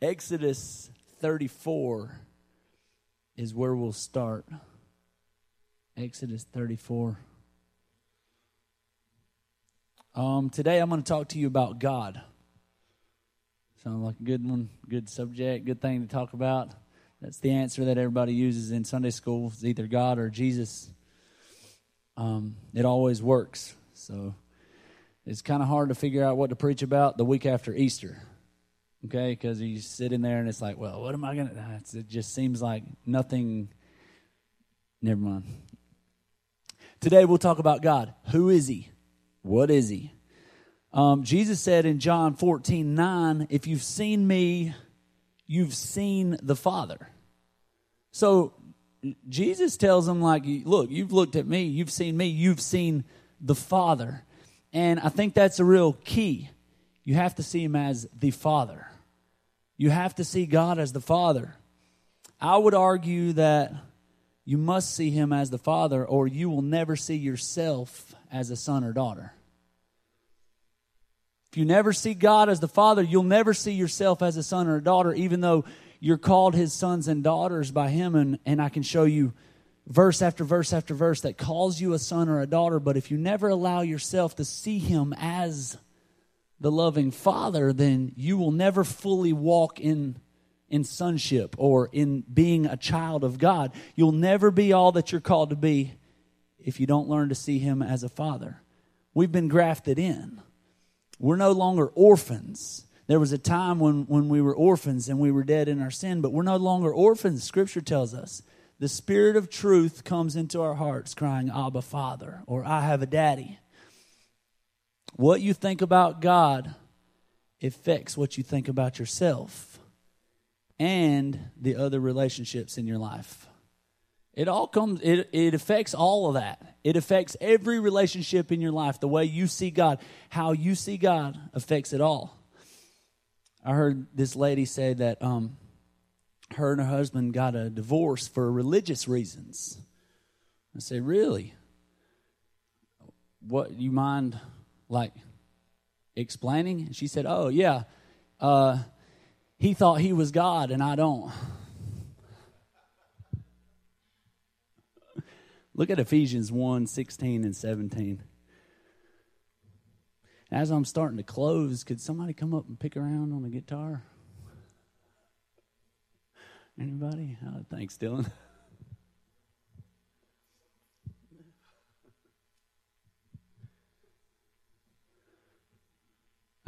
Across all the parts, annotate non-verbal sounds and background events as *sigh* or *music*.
Exodus 34 is where we'll start. Exodus 34. Um, today I'm going to talk to you about God. Sounds like a good one, good subject, good thing to talk about. That's the answer that everybody uses in Sunday school. It's either God or Jesus. Um, it always works. So it's kind of hard to figure out what to preach about the week after Easter. Okay, because you sit in there and it's like, well, what am I going to? It just seems like nothing. Never mind. Today we'll talk about God. Who is He? What is He? Um, Jesus said in John 14 9, if you've seen me, you've seen the Father. So Jesus tells him, like, look, you've looked at me, you've seen me, you've seen the Father. And I think that's a real key. You have to see him as the Father. You have to see God as the Father. I would argue that you must see him as the Father, or you will never see yourself as a son or daughter. If you never see God as the Father, you'll never see yourself as a son or a daughter, even though you're called his sons and daughters by him. And, and I can show you verse after verse after verse that calls you a son or a daughter. But if you never allow yourself to see him as the loving father, then you will never fully walk in, in sonship or in being a child of God. You'll never be all that you're called to be if you don't learn to see him as a father. We've been grafted in. We're no longer orphans. There was a time when, when we were orphans and we were dead in our sin, but we're no longer orphans, Scripture tells us. The Spirit of truth comes into our hearts crying, Abba, Father, or I have a daddy. What you think about God affects what you think about yourself and the other relationships in your life. It all comes, it, it affects all of that. It affects every relationship in your life. The way you see God, how you see God affects it all. I heard this lady say that um, her and her husband got a divorce for religious reasons. I said, Really? What, you mind like explaining? She said, Oh, yeah. Uh, he thought he was God, and I don't. Look at Ephesians 1 16 and 17. As I'm starting to close, could somebody come up and pick around on the guitar? Anybody? Oh, thanks, Dylan. *laughs*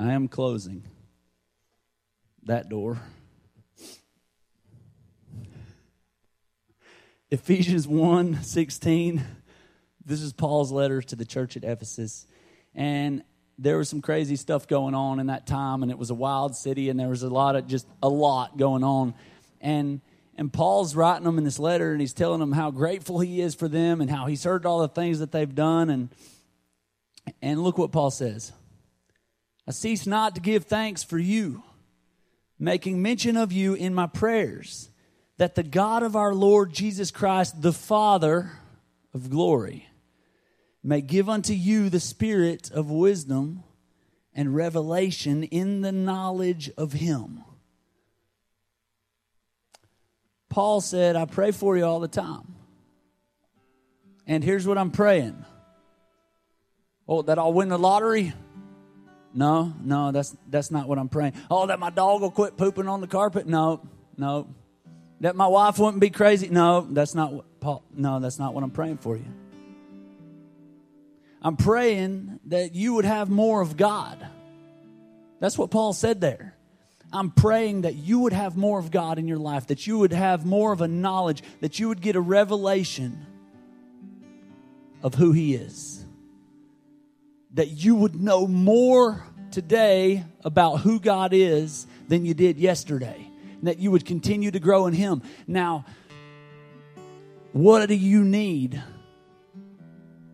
I am closing that door. *laughs* Ephesians 1 16. This is Paul's letter to the church at Ephesus. And there was some crazy stuff going on in that time, and it was a wild city, and there was a lot of just a lot going on. And and Paul's writing them in this letter, and he's telling them how grateful he is for them and how he's heard all the things that they've done. And and look what Paul says. I cease not to give thanks for you, making mention of you in my prayers, that the God of our Lord Jesus Christ, the Father of glory, may give unto you the spirit of wisdom and revelation in the knowledge of Him. Paul said, I pray for you all the time. And here's what I'm praying. Oh, that I'll win the lottery? No, no, that's that's not what I'm praying. Oh, that my dog will quit pooping on the carpet? No, no. That my wife wouldn't be crazy? No, that's not what Paul. No, that's not what I'm praying for you. I'm praying that you would have more of God. That's what Paul said there. I'm praying that you would have more of God in your life, that you would have more of a knowledge, that you would get a revelation of who He is that you would know more today about who God is than you did yesterday, and that you would continue to grow in Him. Now, what do you need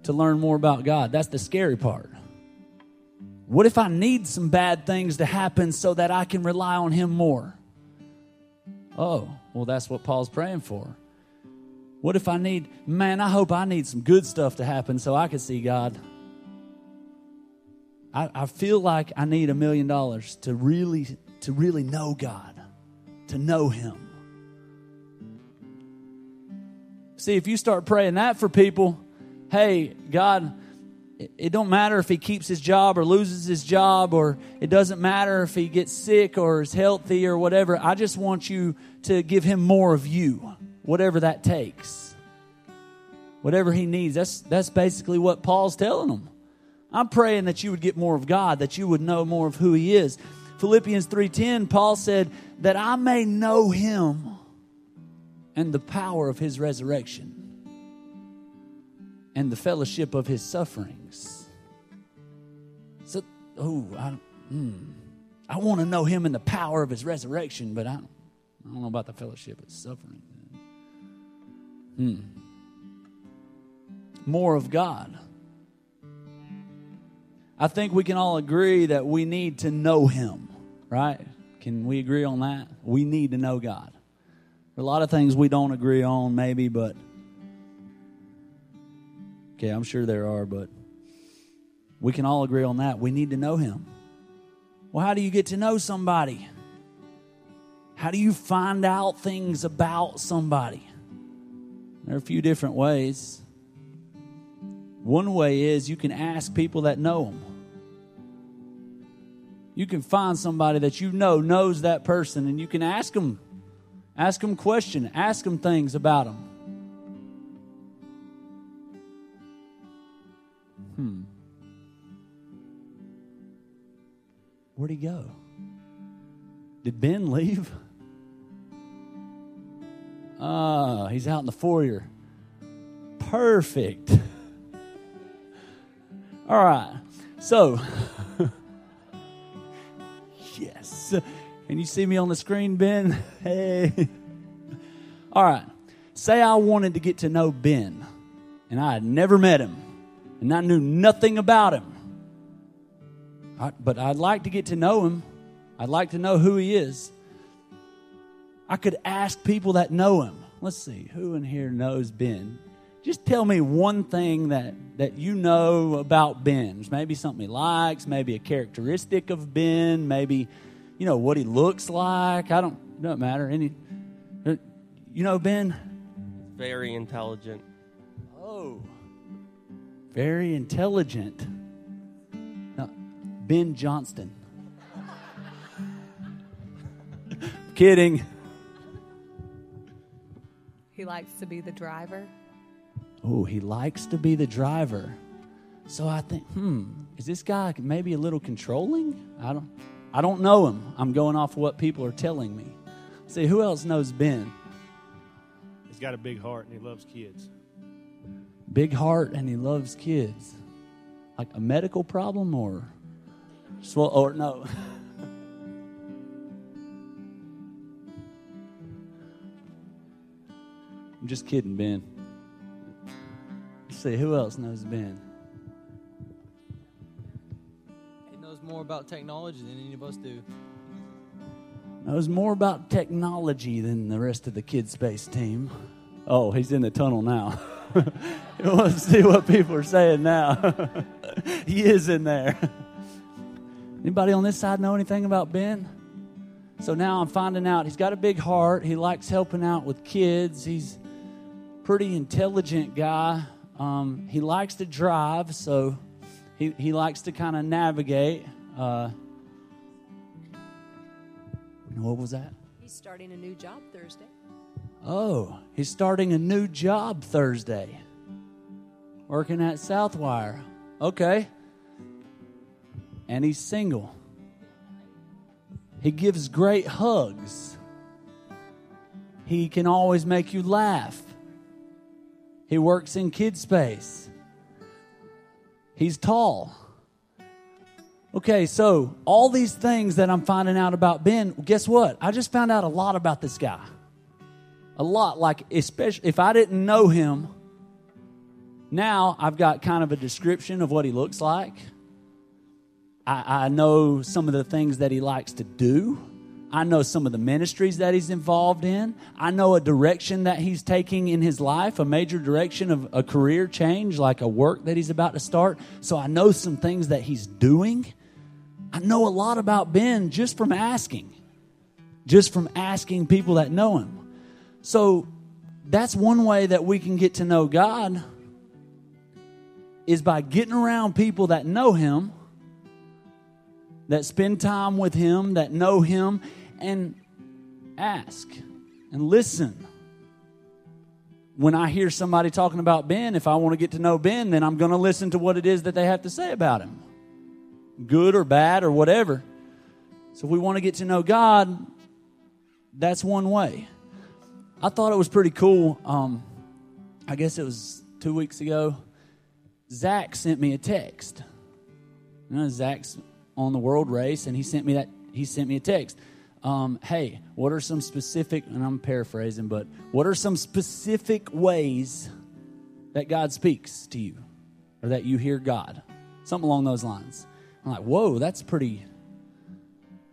to learn more about God? That's the scary part. What if I need some bad things to happen so that I can rely on Him more? Oh, well, that's what Paul's praying for. What if I need, man, I hope I need some good stuff to happen so I can see God. I, I feel like I need a million dollars to really to really know God. to know Him. See, if you start praying that for people, hey, God, it don't matter if he keeps his job or loses his job, or it doesn't matter if he gets sick or is healthy or whatever. I just want you to give him more of you, whatever that takes. Whatever he needs. That's, that's basically what Paul's telling them. I'm praying that you would get more of God, that you would know more of who he is. Philippians 3:10 Paul said that I may know him and the power of his resurrection and the fellowship of his sufferings. So, oh, I, mm, I want to know him and the power of his resurrection, but I I don't know about the fellowship of suffering. Hmm. More of God. I think we can all agree that we need to know him, right? Can we agree on that? We need to know God. There are a lot of things we don't agree on, maybe, but okay, I'm sure there are, but we can all agree on that. We need to know Him. Well, how do you get to know somebody? How do you find out things about somebody? There are a few different ways. One way is you can ask people that know them. You can find somebody that you know knows that person, and you can ask them Ask them questions. Ask them things about them. Hmm. Where'd he go? Did Ben leave? Ah, uh, he's out in the foyer. Perfect. All right. So, *laughs* yes. Can you see me on the screen, Ben? *laughs* Hey. All right. Say I wanted to get to know Ben, and I had never met him, and I knew nothing about him. I, but I'd like to get to know him. I'd like to know who he is. I could ask people that know him. Let's see, who in here knows Ben? Just tell me one thing that, that you know about Ben. Maybe something he likes, maybe a characteristic of Ben, maybe you know what he looks like. I don't it doesn't matter. Any, uh, you know Ben. Very intelligent. Oh, very intelligent. No, Ben Johnston. *laughs* Kidding. He likes to be the driver. Oh, he likes to be the driver. So I think, hmm, is this guy maybe a little controlling? I don't. I don't know him. I'm going off of what people are telling me. See, who else knows Ben? He's got a big heart and he loves kids. Big heart and he loves kids. Like a medical problem or swell or no. *laughs* I'm just kidding, Ben. See, who else knows Ben? He knows more about technology than any of us do. Knows more about technology than the rest of the Kid Space team. Oh, he's in the tunnel now. *laughs* he wants to see what people are saying now. *laughs* he is in there. Anybody on this side know anything about Ben? So now I'm finding out he's got a big heart. He likes helping out with kids. He's pretty intelligent guy. Um, he likes to drive, so he, he likes to kind of navigate. Uh, what was that? He's starting a new job Thursday. Oh, he's starting a new job Thursday. Working at Southwire. Okay. And he's single. He gives great hugs. He can always make you laugh. He works in kid space. He's tall. Okay, so all these things that I'm finding out about Ben, guess what? I just found out a lot about this guy. A lot. Like, especially if I didn't know him, now I've got kind of a description of what he looks like. I, I know some of the things that he likes to do. I know some of the ministries that he's involved in. I know a direction that he's taking in his life, a major direction of a career change, like a work that he's about to start. So I know some things that he's doing. I know a lot about Ben just from asking. just from asking people that know Him. So that's one way that we can get to know God is by getting around people that know Him, that spend time with Him, that know Him, and ask and listen. When I hear somebody talking about Ben, if I want to get to know Ben, then I'm going to listen to what it is that they have to say about him, good or bad or whatever. So if we want to get to know God, that's one way. I thought it was pretty cool. Um, I guess it was two weeks ago. Zach sent me a text. You know, Zach's on the world race, and he sent me that. He sent me a text. Um, hey, what are some specific? And I'm paraphrasing, but what are some specific ways that God speaks to you, or that you hear God? Something along those lines. I'm like, whoa, that's pretty.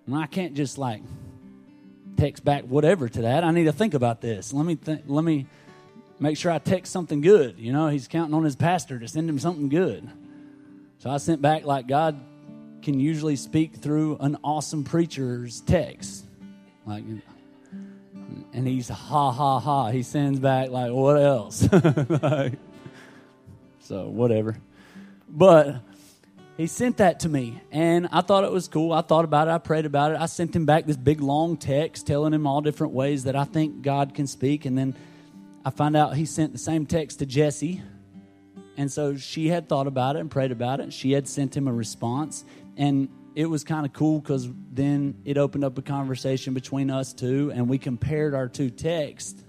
And I can't just like text back whatever to that. I need to think about this. Let me th- let me make sure I text something good. You know, he's counting on his pastor to send him something good. So I sent back like God can usually speak through an awesome preacher's text. Like and he's ha ha ha. He sends back like what else? *laughs* like, so whatever. But he sent that to me and i thought it was cool i thought about it i prayed about it i sent him back this big long text telling him all different ways that i think god can speak and then i find out he sent the same text to jesse and so she had thought about it and prayed about it she had sent him a response and it was kind of cool because then it opened up a conversation between us two and we compared our two texts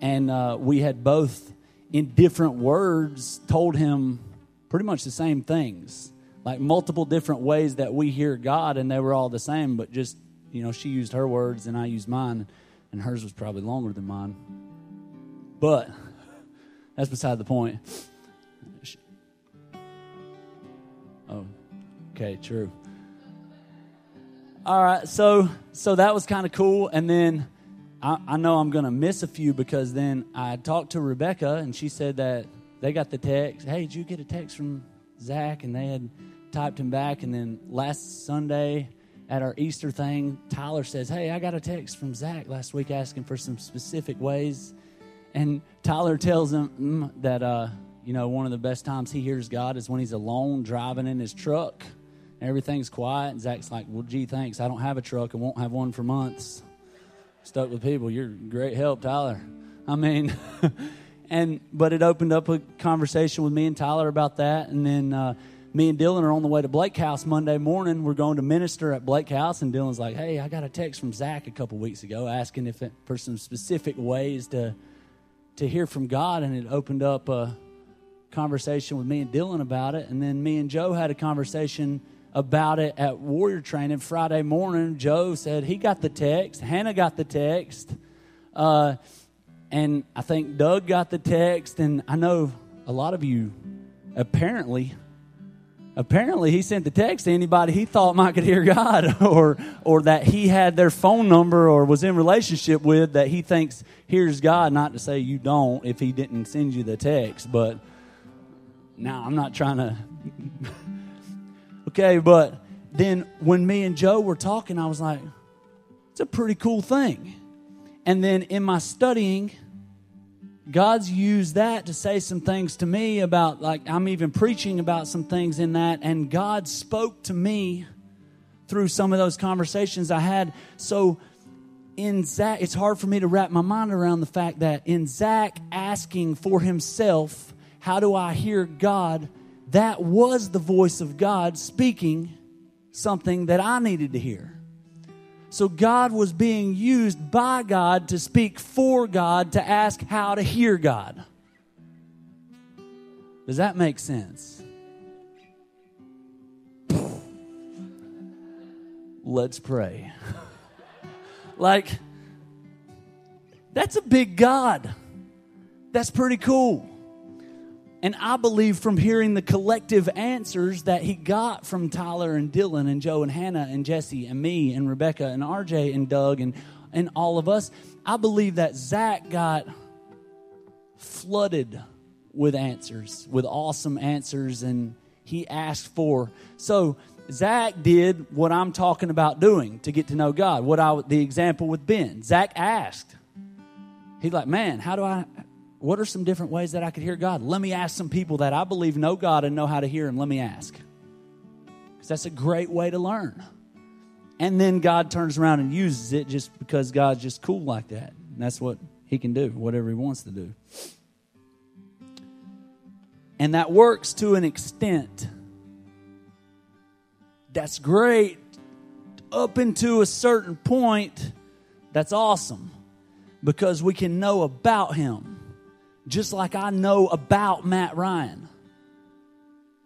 and uh, we had both in different words told him pretty much the same things like multiple different ways that we hear God, and they were all the same, but just, you know, she used her words and I used mine, and hers was probably longer than mine. But that's beside the point. Oh, okay, true. All right, so so that was kind of cool, and then I, I know I'm to miss a few because then I talked to Rebecca, and she said that they got the text. Hey, did you get a text from Zach? And they had typed him back. And then last Sunday at our Easter thing, Tyler says, Hey, I got a text from Zach last week asking for some specific ways. And Tyler tells him mm, that, uh, you know, one of the best times he hears God is when he's alone driving in his truck. Everything's quiet. And Zach's like, Well, gee, thanks. I don't have a truck and won't have one for months. Stuck with people. You're great help, Tyler. I mean, *laughs* and but it opened up a conversation with me and Tyler about that. And then uh, me and Dylan are on the way to Blake House Monday morning. We're going to minister at Blake House, and Dylan's like, "Hey, I got a text from Zach a couple weeks ago asking if it, for some specific ways to to hear from God," and it opened up a conversation with me and Dylan about it. And then me and Joe had a conversation about it at Warrior Training Friday morning. Joe said he got the text. Hannah got the text. Uh, and I think Doug got the text. And I know a lot of you apparently apparently he sent the text to anybody he thought might could hear God *laughs* or or that he had their phone number or was in relationship with that he thinks hears God not to say you don't if he didn't send you the text but now I'm not trying to okay but then when me and Joe were talking I was like it's a pretty cool thing and then in my studying God's used that to say some things to me about, like, I'm even preaching about some things in that, and God spoke to me through some of those conversations I had. So, in Zach, it's hard for me to wrap my mind around the fact that in Zach asking for himself, How do I hear God? That was the voice of God speaking something that I needed to hear. So God was being used by God to speak for God to ask how to hear God. Does that make sense? *laughs* Let's pray. *laughs* like, that's a big God. That's pretty cool. And I believe from hearing the collective answers that he got from Tyler and Dylan and Joe and Hannah and Jesse and me and Rebecca and RJ and Doug and, and all of us, I believe that Zach got flooded with answers, with awesome answers, and he asked for. So Zach did what I'm talking about doing to get to know God. What I the example with Ben. Zach asked. He's like, man, how do I what are some different ways that I could hear God? Let me ask some people that I believe know God and know how to hear Him. Let me ask. Because that's a great way to learn. And then God turns around and uses it just because God's just cool like that. And that's what He can do, whatever He wants to do. And that works to an extent. That's great. Up into a certain point, that's awesome because we can know about Him just like I know about Matt Ryan.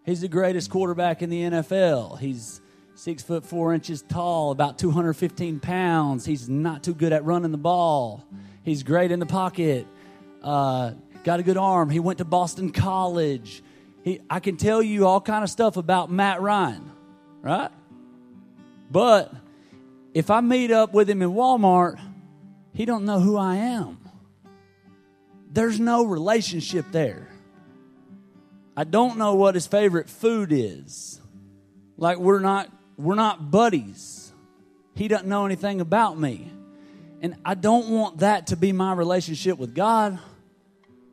He's the greatest quarterback in the NFL. He's six foot four inches tall, about 215 pounds. He's not too good at running the ball. He's great in the pocket. Uh, got a good arm. He went to Boston College. He, I can tell you all kind of stuff about Matt Ryan, right? But if I meet up with him in Walmart, he don't know who I am there's no relationship there. I don't know what his favorite food is. Like we're not we're not buddies. He doesn't know anything about me. And I don't want that to be my relationship with God.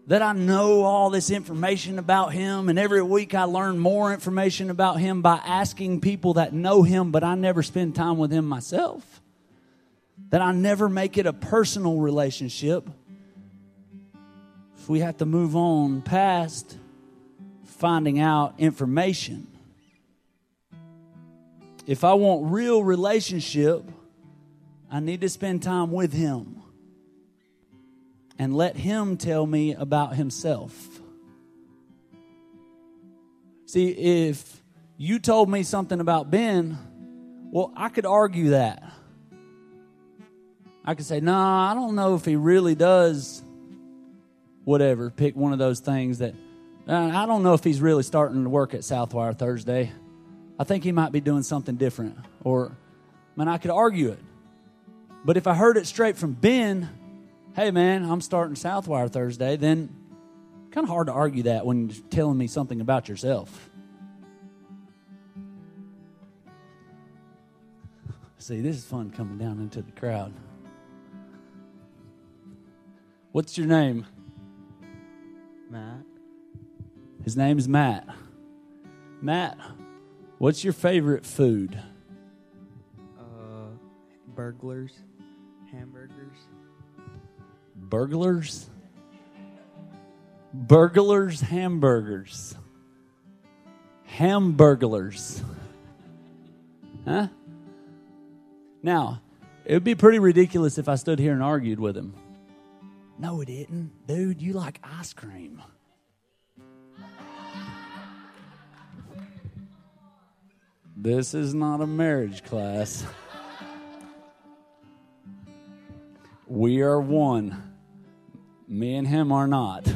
That I know all this information about him and every week I learn more information about him by asking people that know him but I never spend time with him myself. That I never make it a personal relationship we have to move on past finding out information. If I want real relationship, I need to spend time with him and let him tell me about himself. See, if you told me something about Ben, well, I could argue that. I could say, nah, I don't know if he really does whatever. Pick one of those things that uh, I don't know if he's really starting to work at Southwire Thursday. I think he might be doing something different. Or, man, I could argue it. But if I heard it straight from Ben, hey, man, I'm starting Southwire Thursday, then kind of hard to argue that when you're telling me something about yourself. See, this is fun coming down into the crowd. What's your name? Matt. His name is Matt. Matt, what's your favorite food? Uh, burglars, hamburgers. Burglars? Burglars, hamburgers. Hamburglars. Huh? Now, it would be pretty ridiculous if I stood here and argued with him. No, it didn't. Dude, you like ice cream. This is not a marriage class. We are one. Me and him are not.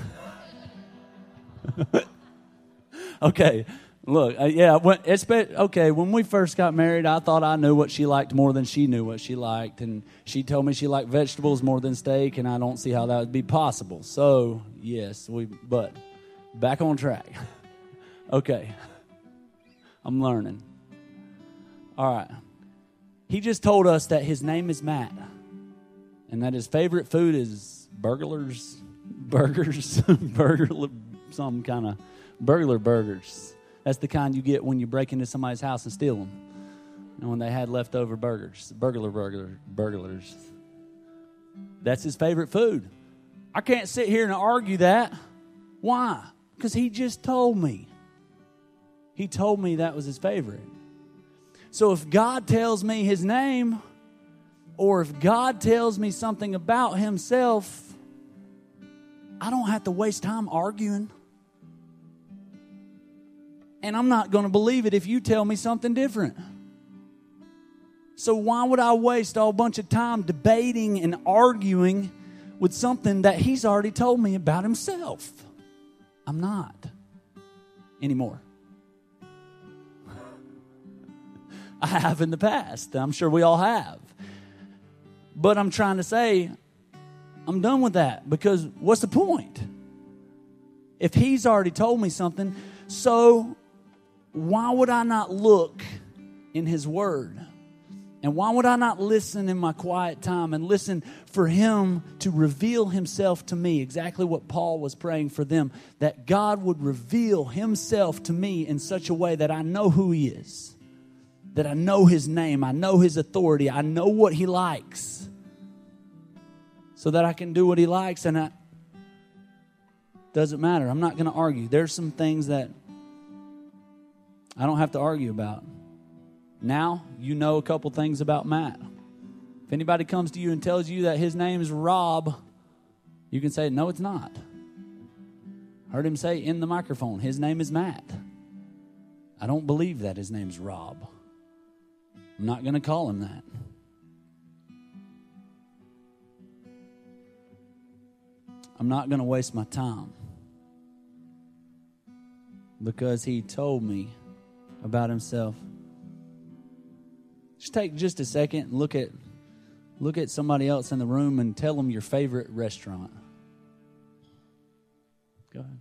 *laughs* okay, Look, uh, yeah, when, it's okay. When we first got married, I thought I knew what she liked more than she knew what she liked, and she told me she liked vegetables more than steak, and I don't see how that would be possible. So, yes, we. But back on track. *laughs* okay, *laughs* I'm learning. All right, he just told us that his name is Matt, and that his favorite food is burglars, *laughs* burgers, burger, some kind of burglar burgers. That's the kind you get when you break into somebody's house and steal them. And when they had leftover burgers, burglar burglar burglars. That's his favorite food. I can't sit here and argue that. Why? Because he just told me. He told me that was his favorite. So if God tells me his name, or if God tells me something about himself, I don't have to waste time arguing. And I'm not going to believe it if you tell me something different. So, why would I waste a bunch of time debating and arguing with something that he's already told me about himself? I'm not anymore. *laughs* I have in the past. I'm sure we all have. But I'm trying to say, I'm done with that because what's the point? If he's already told me something, so why would I not look in His Word? And why would I not listen in my quiet time and listen for Him to reveal Himself to me? Exactly what Paul was praying for them that God would reveal Himself to me in such a way that I know who He is, that I know His name, I know His authority, I know what He likes, so that I can do what He likes. And it doesn't matter. I'm not going to argue. There's some things that I don't have to argue about. Now you know a couple things about Matt. If anybody comes to you and tells you that his name is Rob, you can say, No, it's not. Heard him say in the microphone, His name is Matt. I don't believe that his name's Rob. I'm not going to call him that. I'm not going to waste my time because he told me about himself. Just take just a second and look at look at somebody else in the room and tell them your favorite restaurant. Go ahead.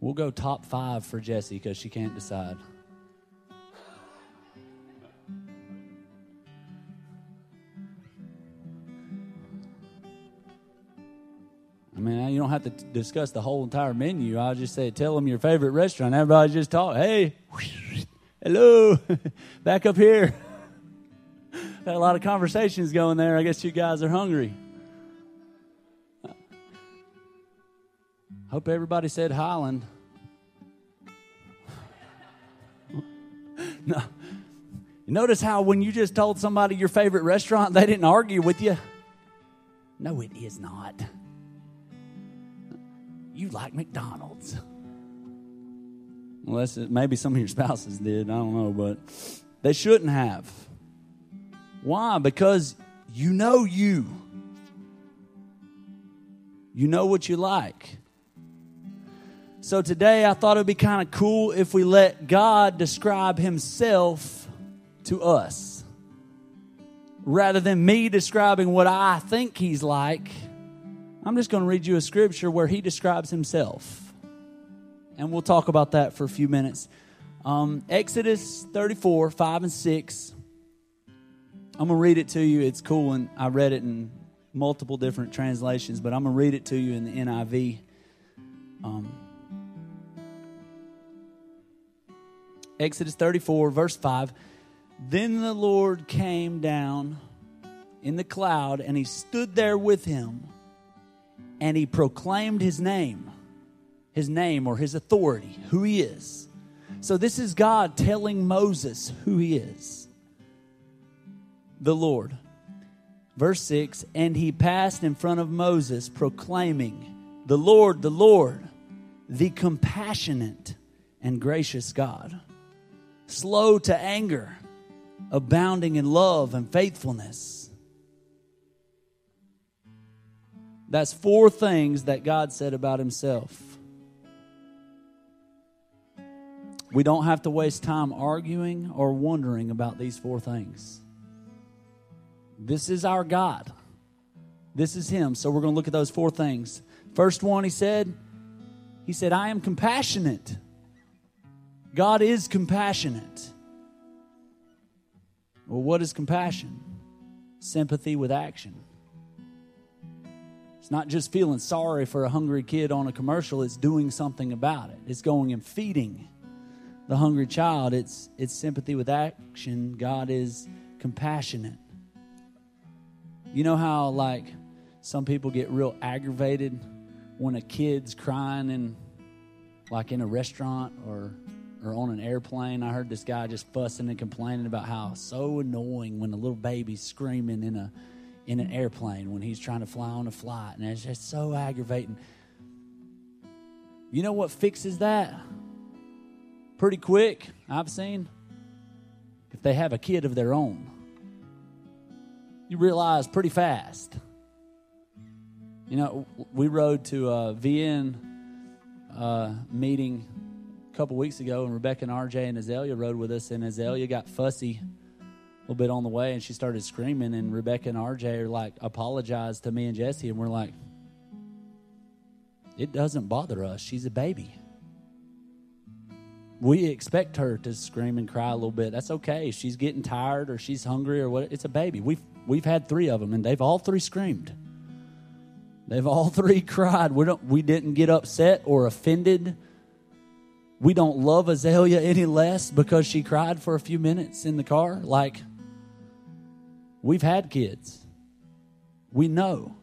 We'll go top five for Jessie because she can't decide. Have to discuss the whole entire menu. I'll just say, tell them your favorite restaurant. Everybody just talk. Hey, *laughs* hello, *laughs* back up here. *laughs* Got a lot of conversations going there. I guess you guys are hungry. Hope everybody said Highland. no. Notice how when you just told somebody your favorite restaurant, they didn't argue with you. No, it is not you like McDonald's. Unless it, maybe some of your spouses did. I don't know, but they shouldn't have. Why? Because you know you. You know what you like. So today I thought it would be kind of cool if we let God describe Himself to us. Rather than me describing what I think He's like I'm just going to read you a scripture where he describes himself. And we'll talk about that for a few minutes. Um, Exodus 34, 5 and 6. I'm going to read it to you. It's cool, and I read it in multiple different translations, but I'm going to read it to you in the NIV. Um, Exodus 34, verse 5. Then the Lord came down in the cloud, and he stood there with him and he proclaimed his name, his name or his authority, who he is. So this is God telling Moses who he is the Lord. Verse 6 And he passed in front of Moses, proclaiming, The Lord, the Lord, the compassionate and gracious God, slow to anger, abounding in love and faithfulness That's four things that God said about himself. We don't have to waste time arguing or wondering about these four things. This is our God. This is Him. So we're going to look at those four things. First one, He said, He said, I am compassionate. God is compassionate. Well, what is compassion? Sympathy with action. It's not just feeling sorry for a hungry kid on a commercial, it's doing something about it. It's going and feeding the hungry child. It's it's sympathy with action. God is compassionate. You know how like some people get real aggravated when a kid's crying in like in a restaurant or or on an airplane. I heard this guy just fussing and complaining about how so annoying when a little baby's screaming in a in an airplane when he's trying to fly on a flight, and it's just so aggravating. You know what fixes that? Pretty quick, I've seen. If they have a kid of their own, you realize pretty fast. You know, we rode to a VN uh, meeting a couple weeks ago, and Rebecca and RJ and Azalea rode with us, and Azalea got fussy little bit on the way and she started screaming and rebecca and rj are like apologized to me and jesse and we're like it doesn't bother us. She's a baby. We expect her to scream and cry a little bit. That's okay. She's getting tired or she's hungry or what. It's a baby. We've we've had three of them, and they've all three screamed. They've all *laughs* three cried. We don't. We didn't get upset or offended. We don't love Azalea any less because she cried for a few minutes in the car. Like we've had kids. We know.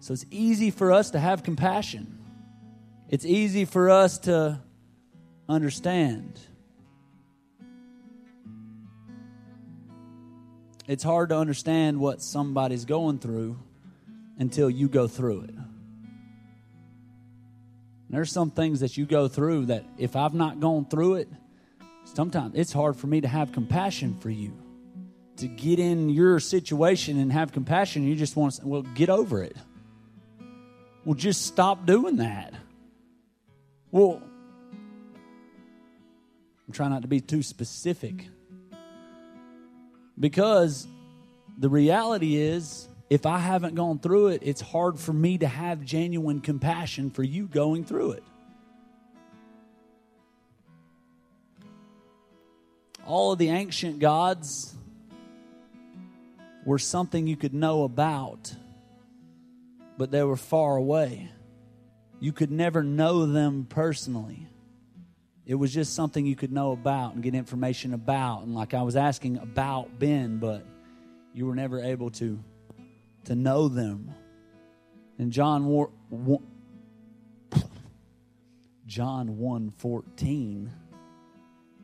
So it's easy for us to have compassion. It's easy for us to understand. It's hard to understand what somebody's going through until you go through it. There's some things that you go through that if I've not gone through it, sometimes it's hard for me to have compassion for you. To get in your situation and have compassion, you just want to, say, well, get over it. Well, just stop doing that. Well, I'm trying not to be too specific. Because the reality is, if I haven't gone through it, it's hard for me to have genuine compassion for you going through it. All of the ancient gods were something you could know about, but they were far away. You could never know them personally. It was just something you could know about and get information about. And like I was asking about Ben, but you were never able to to know them. And John war, John 1:14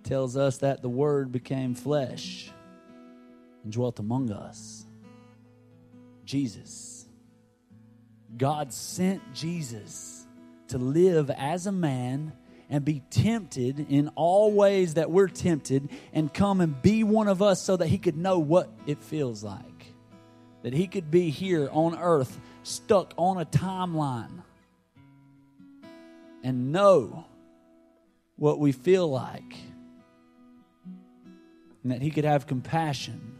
tells us that the word became flesh and dwelt among us. Jesus. God sent Jesus to live as a man and be tempted in all ways that we're tempted and come and be one of us so that he could know what it feels like. That he could be here on earth, stuck on a timeline, and know what we feel like. And that he could have compassion.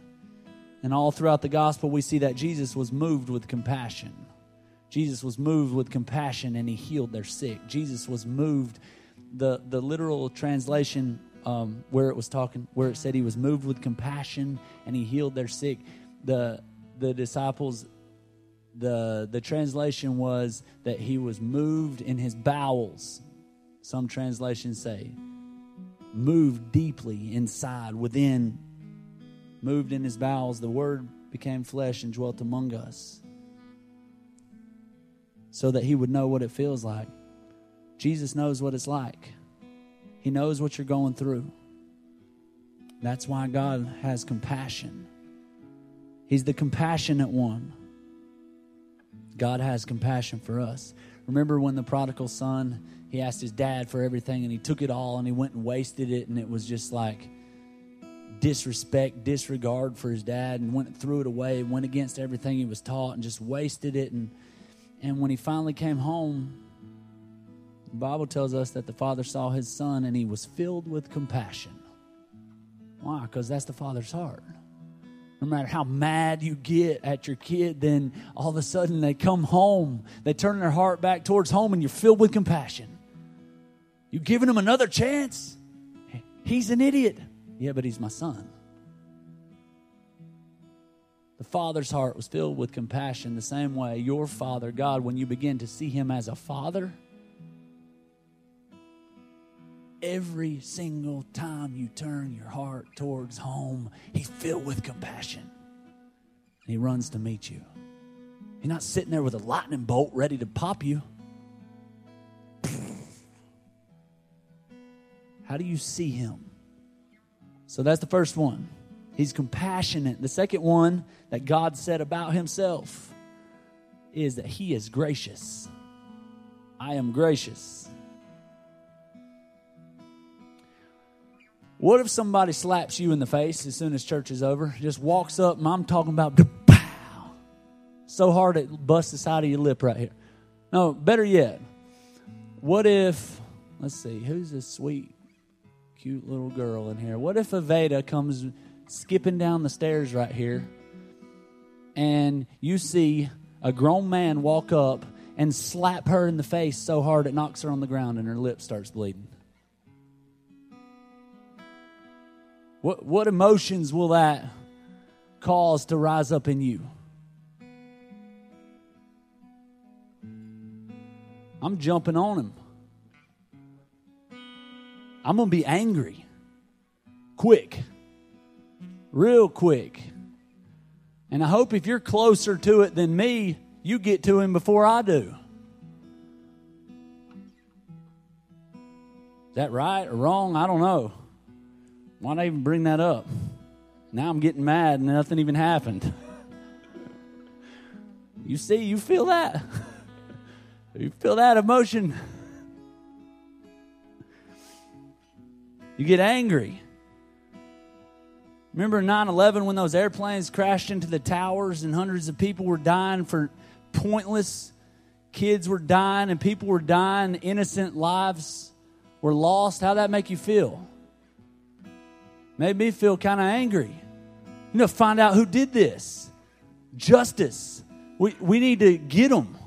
And all throughout the gospel, we see that Jesus was moved with compassion. Jesus was moved with compassion and he healed their sick. Jesus was moved the the literal translation um, where it was talking where it said he was moved with compassion and he healed their sick the the disciples the the translation was that he was moved in his bowels some translations say moved deeply inside within moved in his bowels the word became flesh and dwelt among us so that he would know what it feels like Jesus knows what it's like. He knows what you're going through. That's why God has compassion. He's the compassionate one. God has compassion for us. Remember when the prodigal son, he asked his dad for everything and he took it all and he went and wasted it and it was just like disrespect, disregard for his dad and went threw it away, went against everything he was taught and just wasted it and and when he finally came home, the Bible tells us that the father saw his son and he was filled with compassion. Why? Because that's the father's heart. No matter how mad you get at your kid, then all of a sudden they come home, they turn their heart back towards home, and you're filled with compassion. You giving him another chance? He's an idiot. Yeah, but he's my son. The father's heart was filled with compassion the same way your father, God, when you begin to see him as a father, every single time you turn your heart towards home, He's filled with compassion. And He runs to meet you. He's not sitting there with a lightning bolt ready to pop you. How do you see Him? So that's the first one. He's compassionate. The second one that God said about Himself is that He is gracious. I am gracious. What if somebody slaps you in the face as soon as church is over? Just walks up, and I'm talking about pow, so hard it busts the side of your lip right here. No, better yet, what if, let's see, who's this sweet, cute little girl in here? What if Aveda comes skipping down the stairs right here, and you see a grown man walk up and slap her in the face so hard it knocks her on the ground and her lip starts bleeding? What, what emotions will that cause to rise up in you? I'm jumping on him. I'm going to be angry. Quick. Real quick. And I hope if you're closer to it than me, you get to him before I do. Is that right or wrong? I don't know. Why not even bring that up? Now I'm getting mad and nothing even happened. *laughs* you see, you feel that? *laughs* you feel that emotion? You get angry. Remember 9 11 when those airplanes crashed into the towers and hundreds of people were dying for pointless? Kids were dying and people were dying, innocent lives were lost. How'd that make you feel? Made me feel kind of angry. You know, find out who did this. Justice. We, we need to get them.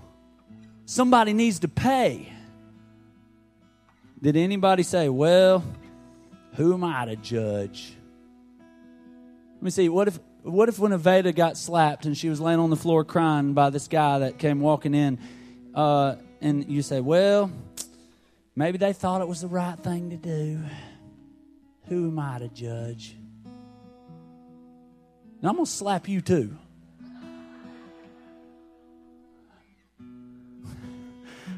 Somebody needs to pay. Did anybody say, well, who am I to judge? Let me see. What if what if when Aveda got slapped and she was laying on the floor crying by this guy that came walking in, uh, and you say, "Well, maybe they thought it was the right thing to do. Who am I to judge?" And I'm gonna slap you too. *laughs*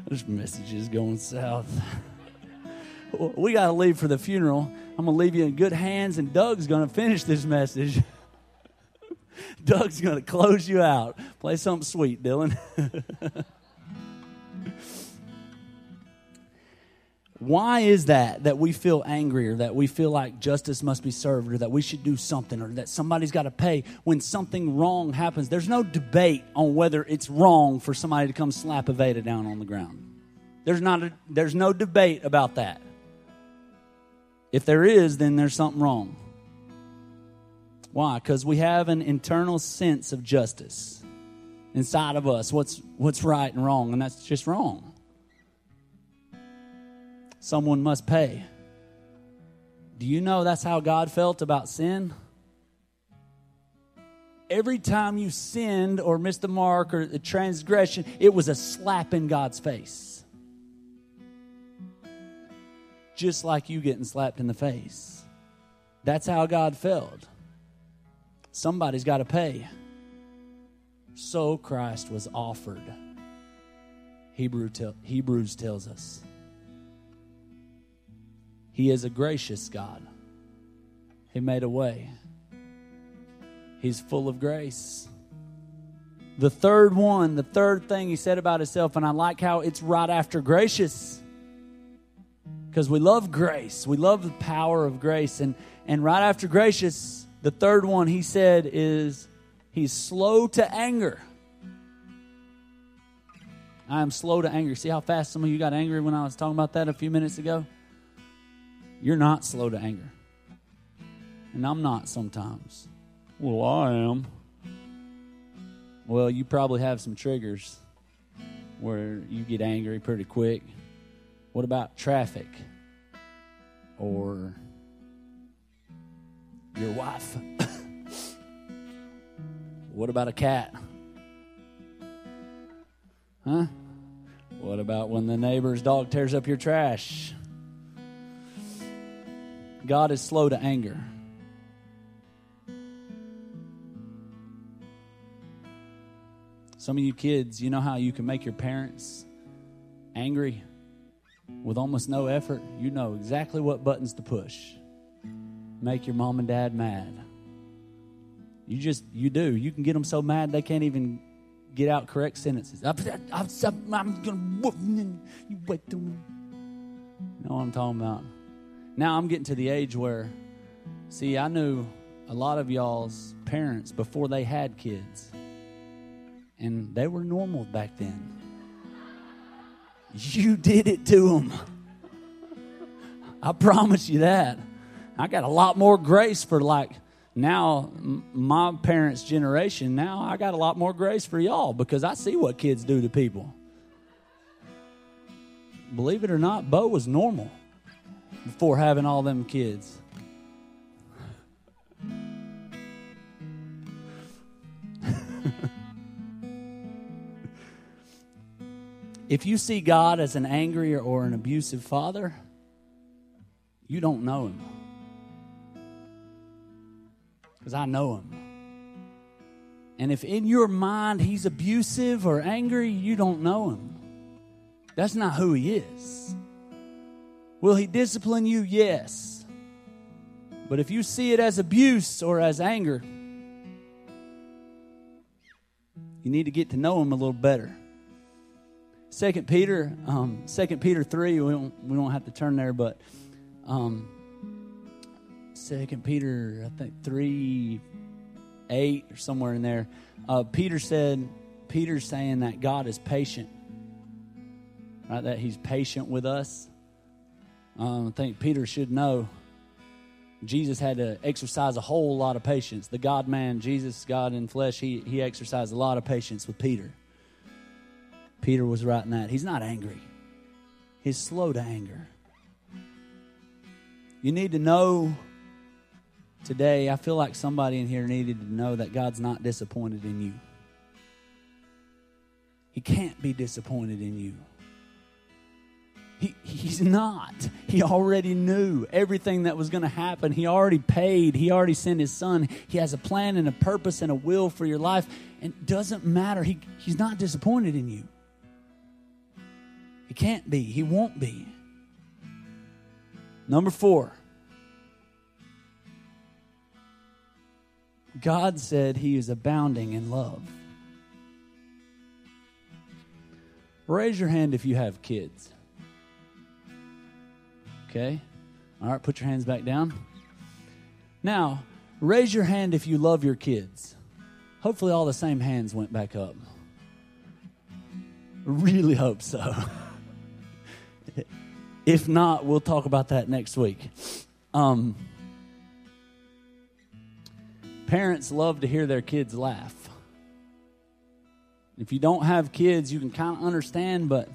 this message is going south. *laughs* we got to leave for the funeral. I'm going to leave you in good hands, and Doug's going to finish this message. *laughs* Doug's going to close you out. Play something sweet, Dylan. *laughs* Why is that that we feel angry or that we feel like justice must be served or that we should do something or that somebody's got to pay when something wrong happens? There's no debate on whether it's wrong for somebody to come slap Aveda down on the ground. There's not a, there's no debate about that. If there is, then there's something wrong. Why? Because we have an internal sense of justice inside of us. What's what's right and wrong, and that's just wrong. Someone must pay. Do you know that's how God felt about sin? Every time you sinned or missed the mark or the transgression, it was a slap in God's face just like you getting slapped in the face. That's how God felt. Somebody's got to pay. So Christ was offered. Hebrew Hebrews tells us. He is a gracious God. He made a way. He's full of grace. The third one, the third thing he said about himself, and I like how it's right after gracious because we love grace. We love the power of grace. And, and right after gracious, the third one he said is he's slow to anger. I am slow to anger. See how fast some of you got angry when I was talking about that a few minutes ago? You're not slow to anger. And I'm not sometimes. Well, I am. Well, you probably have some triggers where you get angry pretty quick. What about traffic? Or your wife? *coughs* what about a cat? Huh? What about when the neighbor's dog tears up your trash? God is slow to anger. Some of you kids, you know how you can make your parents angry? With almost no effort, you know exactly what buttons to push. Make your mom and dad mad. You just, you do. You can get them so mad they can't even get out correct sentences. I'm, I'm gonna whoop you. Wait You know what I'm talking about? Now I'm getting to the age where, see, I knew a lot of y'all's parents before they had kids, and they were normal back then. You did it to them. I promise you that. I got a lot more grace for like now my parents' generation. Now I got a lot more grace for y'all because I see what kids do to people. believe it or not, Bo was normal before having all them kids. *laughs* if you see God as an angry or an abusive father, you don't know him. Because I know him. And if in your mind he's abusive or angry, you don't know him. That's not who he is. Will he discipline you? Yes. But if you see it as abuse or as anger, you need to get to know him a little better. Second Peter, um, Second Peter three. We don't we don't have to turn there, but um, Second Peter, I think three, eight or somewhere in there. Uh, Peter said, Peter's saying that God is patient, right? That He's patient with us. Um, I think Peter should know. Jesus had to exercise a whole lot of patience. The God man, Jesus, God in flesh, he, he exercised a lot of patience with Peter. Peter was writing that. He's not angry, he's slow to anger. You need to know today, I feel like somebody in here needed to know that God's not disappointed in you. He can't be disappointed in you. He, he's not. He already knew everything that was going to happen. He already paid. He already sent his son. He has a plan and a purpose and a will for your life. And it doesn't matter. He, he's not disappointed in you. He can't be. He won't be. Number four. God said he is abounding in love. Raise your hand if you have kids. Okay? All right, put your hands back down. Now, raise your hand if you love your kids. Hopefully, all the same hands went back up. Really hope so. *laughs* if not, we'll talk about that next week. Um, parents love to hear their kids laugh. If you don't have kids, you can kind of understand, but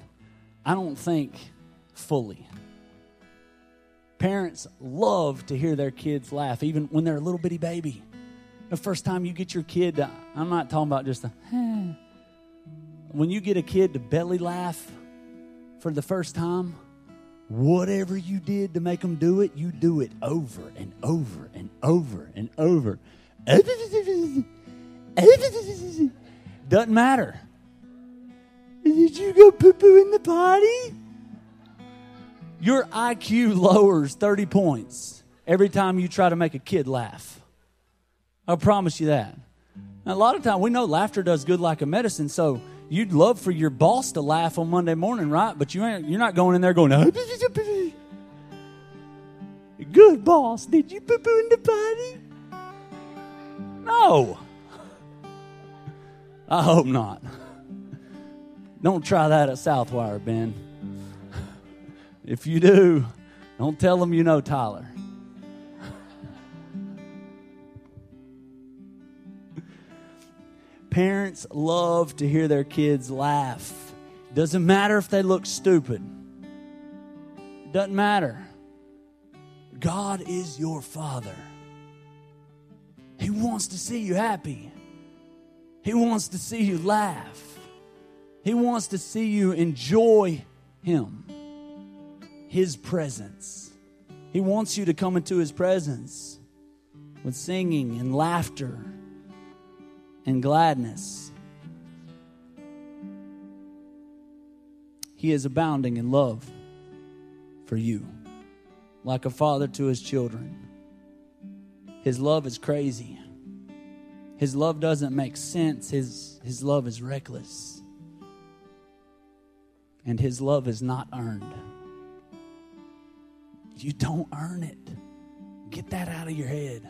I don't think fully. Parents love to hear their kids laugh, even when they're a little bitty baby. The first time you get your kid, to, I'm not talking about just a, eh. when you get a kid to belly laugh for the first time, whatever you did to make them do it, you do it over and over and over and over. Doesn't matter. Did you go poo poo in the potty? Your IQ lowers 30 points every time you try to make a kid laugh. I promise you that. Now, a lot of times we know laughter does good like a medicine, so you'd love for your boss to laugh on Monday morning, right? But you ain't, you're not going in there going, good boss, did you poo poo in the potty? No. I hope not. Don't try that at Southwire, Ben. If you do, don't tell them you know Tyler. Parents love to hear their kids laugh. Doesn't matter if they look stupid. Doesn't matter. God is your father. He wants to see you happy. He wants to see you laugh. He wants to see you enjoy Him, His presence. He wants you to come into His presence with singing and laughter and gladness. He is abounding in love for you, like a father to his children. His love is crazy. His love doesn't make sense. His, his love is reckless. And his love is not earned. You don't earn it. Get that out of your head.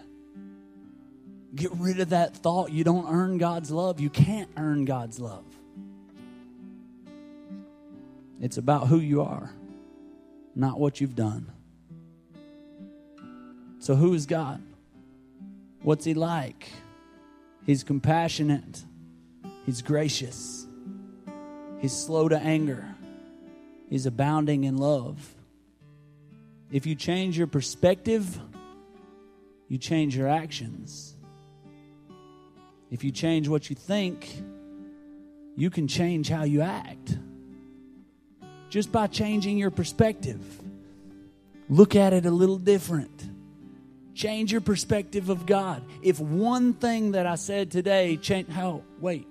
Get rid of that thought you don't earn God's love. You can't earn God's love. It's about who you are, not what you've done. So, who is God? What's He like? He's compassionate, He's gracious, He's slow to anger, He's abounding in love. If you change your perspective, you change your actions. If you change what you think, you can change how you act. Just by changing your perspective, look at it a little different. Change your perspective of God. If one thing that I said today change how oh, wait.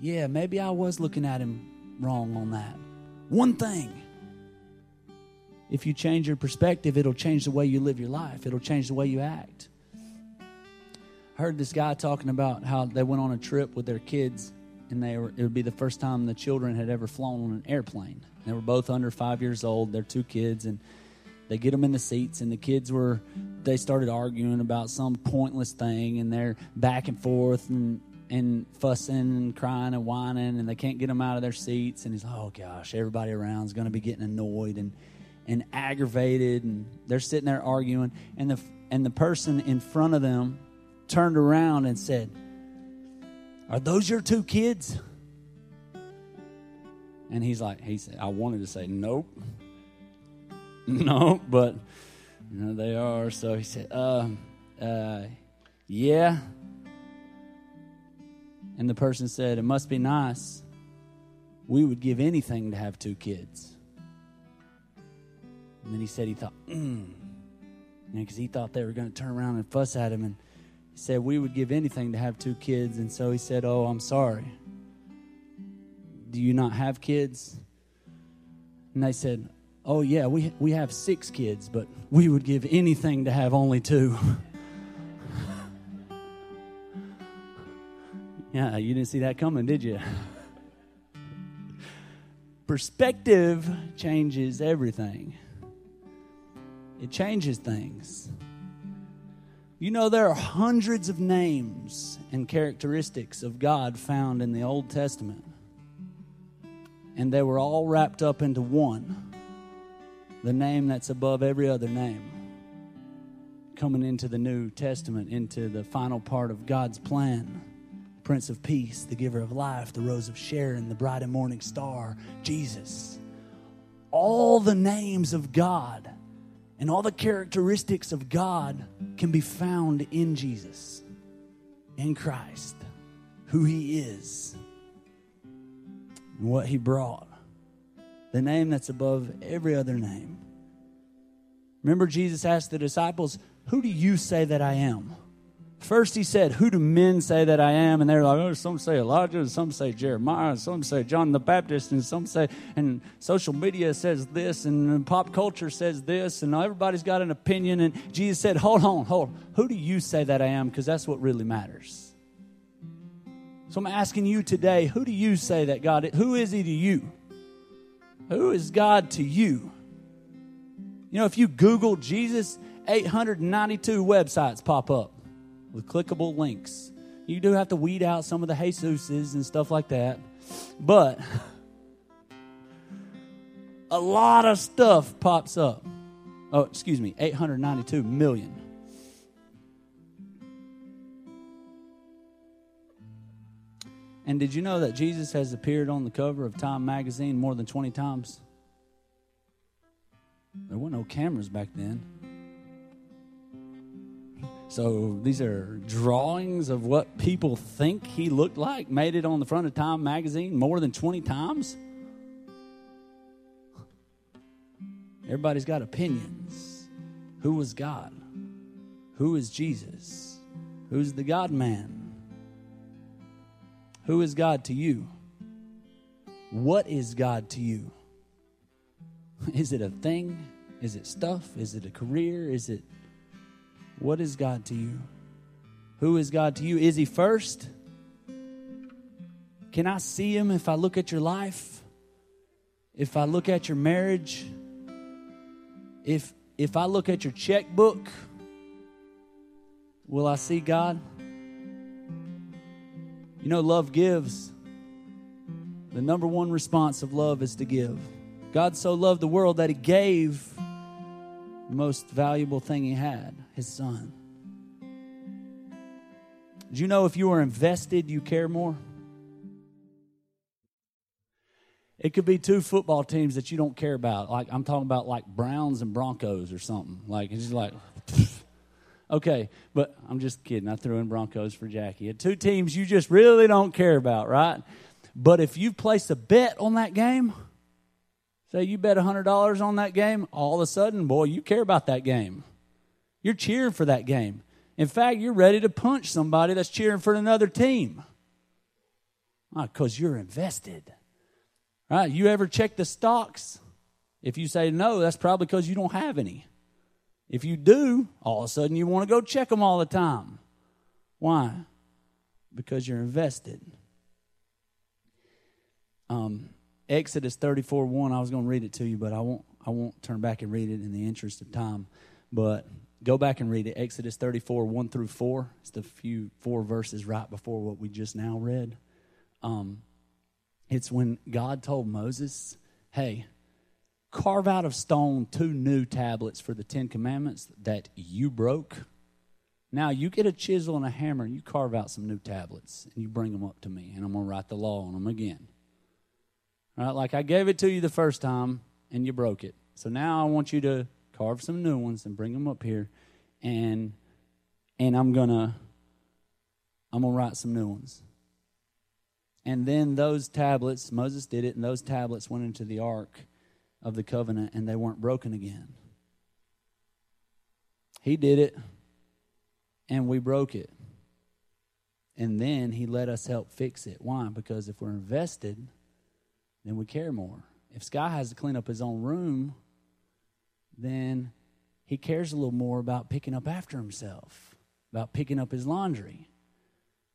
Yeah, maybe I was looking at him wrong on that. One thing. If you change your perspective, it'll change the way you live your life. It'll change the way you act. Heard this guy talking about how they went on a trip with their kids and they were it would be the first time the children had ever flown on an airplane. They were both under 5 years old. They're two kids and they get them in the seats and the kids were they started arguing about some pointless thing and they're back and forth and and fussing and crying and whining and they can't get them out of their seats and he's like oh gosh everybody around is going to be getting annoyed and and aggravated and they're sitting there arguing and the and the person in front of them turned around and said are those your two kids and he's like he said i wanted to say nope *laughs* no, but you know, they are. So he said, uh, uh, yeah. And the person said, it must be nice. We would give anything to have two kids. And then he said he thought, mm. Because he thought they were going to turn around and fuss at him. And he said, we would give anything to have two kids. And so he said, oh, I'm sorry. Do you not have kids? And they said, oh yeah we we have six kids but we would give anything to have only two *laughs* yeah you didn't see that coming did you *laughs* perspective changes everything it changes things you know there are hundreds of names and characteristics of god found in the old testament and they were all wrapped up into one the name that's above every other name. Coming into the New Testament, into the final part of God's plan. Prince of Peace, the giver of life, the rose of Sharon, the bright and morning star, Jesus. All the names of God and all the characteristics of God can be found in Jesus, in Christ, who He is, and what He brought the name that's above every other name. Remember, Jesus asked the disciples, Who do you say that I am? First, he said, Who do men say that I am? And they're like, Oh, some say Elijah, and some say Jeremiah, and some say John the Baptist, and some say, and social media says this, and pop culture says this, and everybody's got an opinion. And Jesus said, Hold on, hold on. Who do you say that I am? Because that's what really matters. So I'm asking you today, who do you say that God is? Who is he to you? Who is God to you? You know, if you Google Jesus, 892 websites pop up with clickable links. You do have to weed out some of the Jesuses and stuff like that. But a lot of stuff pops up. Oh, excuse me, 892 million. And did you know that Jesus has appeared on the cover of Time magazine more than 20 times? There weren't no cameras back then. So these are drawings of what people think he looked like, made it on the front of Time magazine more than 20 times. Everybody's got opinions. Who was God? Who is Jesus? Who's the God man? Who is God to you? What is God to you? *laughs* Is it a thing? Is it stuff? Is it a career? Is it what is God to you? Who is God to you? Is He first? Can I see Him if I look at your life? If I look at your marriage? If if I look at your checkbook, will I see God? You know, love gives. The number one response of love is to give. God so loved the world that he gave the most valuable thing he had, his son. Do you know if you are invested, you care more? It could be two football teams that you don't care about. Like I'm talking about like Browns and Broncos or something. Like it's just like *laughs* Okay, but I'm just kidding. I threw in Broncos for Jackie. Two teams you just really don't care about, right? But if you place a bet on that game, say you bet $100 on that game, all of a sudden, boy, you care about that game. You're cheering for that game. In fact, you're ready to punch somebody that's cheering for another team. Because you're invested. Right? You ever check the stocks? If you say no, that's probably because you don't have any. If you do, all of a sudden you want to go check them all the time. Why? Because you're invested. Um, Exodus 34 1, I was going to read it to you, but I won't, I won't turn back and read it in the interest of time. But go back and read it. Exodus 34 1 through 4. It's the few four verses right before what we just now read. Um, it's when God told Moses, hey, carve out of stone two new tablets for the Ten Commandments that you broke. Now you get a chisel and a hammer and you carve out some new tablets and you bring them up to me and I'm going to write the law on them again. Right? Like I gave it to you the first time and you broke it. So now I want you to carve some new ones and bring them up here and and I'm to I'm to write some new ones. And then those tablets, Moses did it, and those tablets went into the ark of the covenant and they weren't broken again. He did it, and we broke it. And then he let us help fix it. Why? Because if we're invested, then we care more. If Sky has to clean up his own room, then he cares a little more about picking up after himself, about picking up his laundry,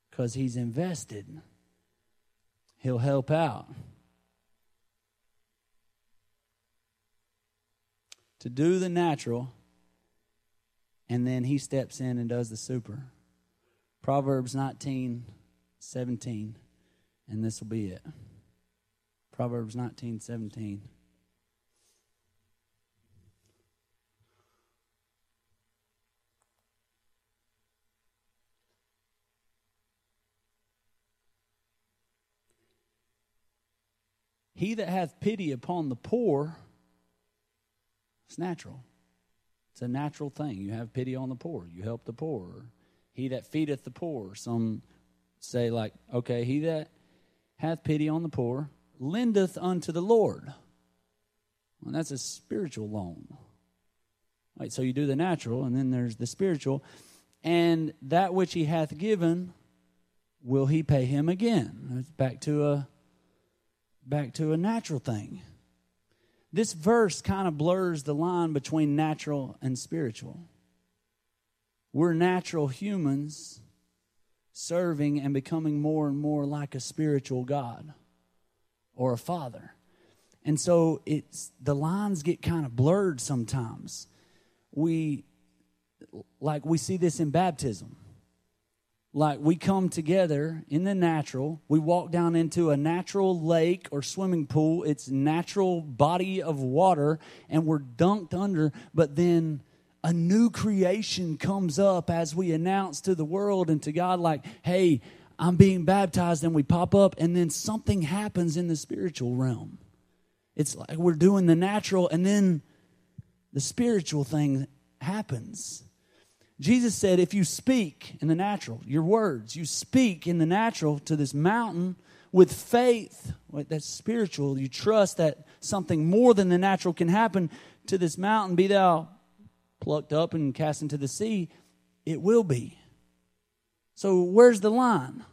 because he's invested he'll help out. To do the natural, and then he steps in and does the super. Proverbs 19, 17, and this will be it. Proverbs 19, 17. He that hath pity upon the poor, it's natural. It's a natural thing. You have pity on the poor. You help the poor. He that feedeth the poor. Some say, like, okay, he that hath pity on the poor lendeth unto the Lord. Well, that's a spiritual loan. Right, so you do the natural, and then there's the spiritual. And that which he hath given, will he pay him again? It's back to a back to a natural thing. This verse kind of blurs the line between natural and spiritual. We're natural humans serving and becoming more and more like a spiritual God or a father. And so it's the lines get kind of blurred sometimes. We like we see this in baptism like we come together in the natural. We walk down into a natural lake or swimming pool. It's natural body of water and we're dunked under. But then a new creation comes up as we announce to the world and to god like hey i'm being baptized and we pop up and then something happens in the spiritual realm. It's like we're doing the natural and then the spiritual thing happens Jesus said, if you speak in the natural, your words, you speak in the natural to this mountain with faith, that's spiritual, you trust that something more than the natural can happen to this mountain, be thou plucked up and cast into the sea, it will be. So, where's the line?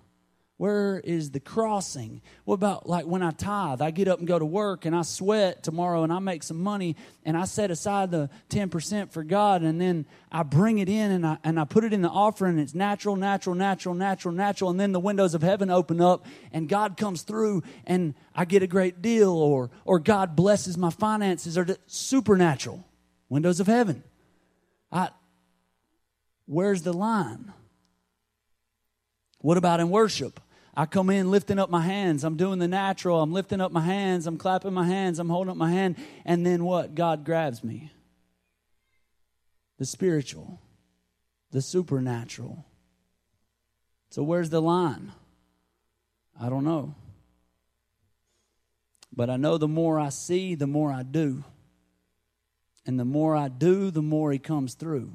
Where is the crossing? What about like when I tithe? I get up and go to work and I sweat tomorrow and I make some money and I set aside the 10% for God and then I bring it in and I, and I put it in the offering. And it's natural, natural, natural, natural, natural. And then the windows of heaven open up and God comes through and I get a great deal or, or God blesses my finances or supernatural. Windows of heaven. I, where's the line? What about in worship? I come in lifting up my hands. I'm doing the natural. I'm lifting up my hands. I'm clapping my hands. I'm holding up my hand. And then what? God grabs me. The spiritual, the supernatural. So where's the line? I don't know. But I know the more I see, the more I do. And the more I do, the more He comes through.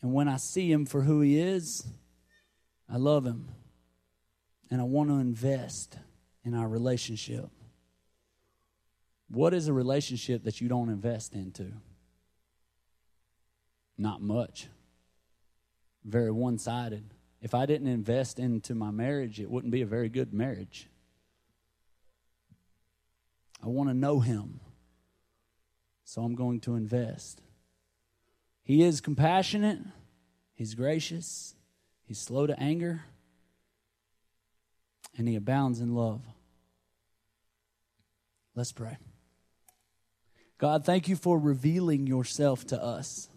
And when I see Him for who He is, I love Him. And I want to invest in our relationship. What is a relationship that you don't invest into? Not much. Very one sided. If I didn't invest into my marriage, it wouldn't be a very good marriage. I want to know Him. So I'm going to invest. He is compassionate, He's gracious, He's slow to anger, and He abounds in love. Let's pray. God, thank you for revealing yourself to us.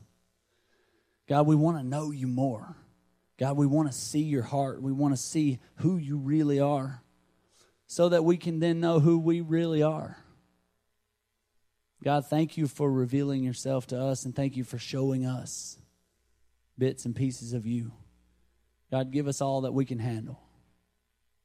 God, we want to know you more. God, we want to see your heart. We want to see who you really are so that we can then know who we really are. God, thank you for revealing yourself to us and thank you for showing us bits and pieces of you. God, give us all that we can handle.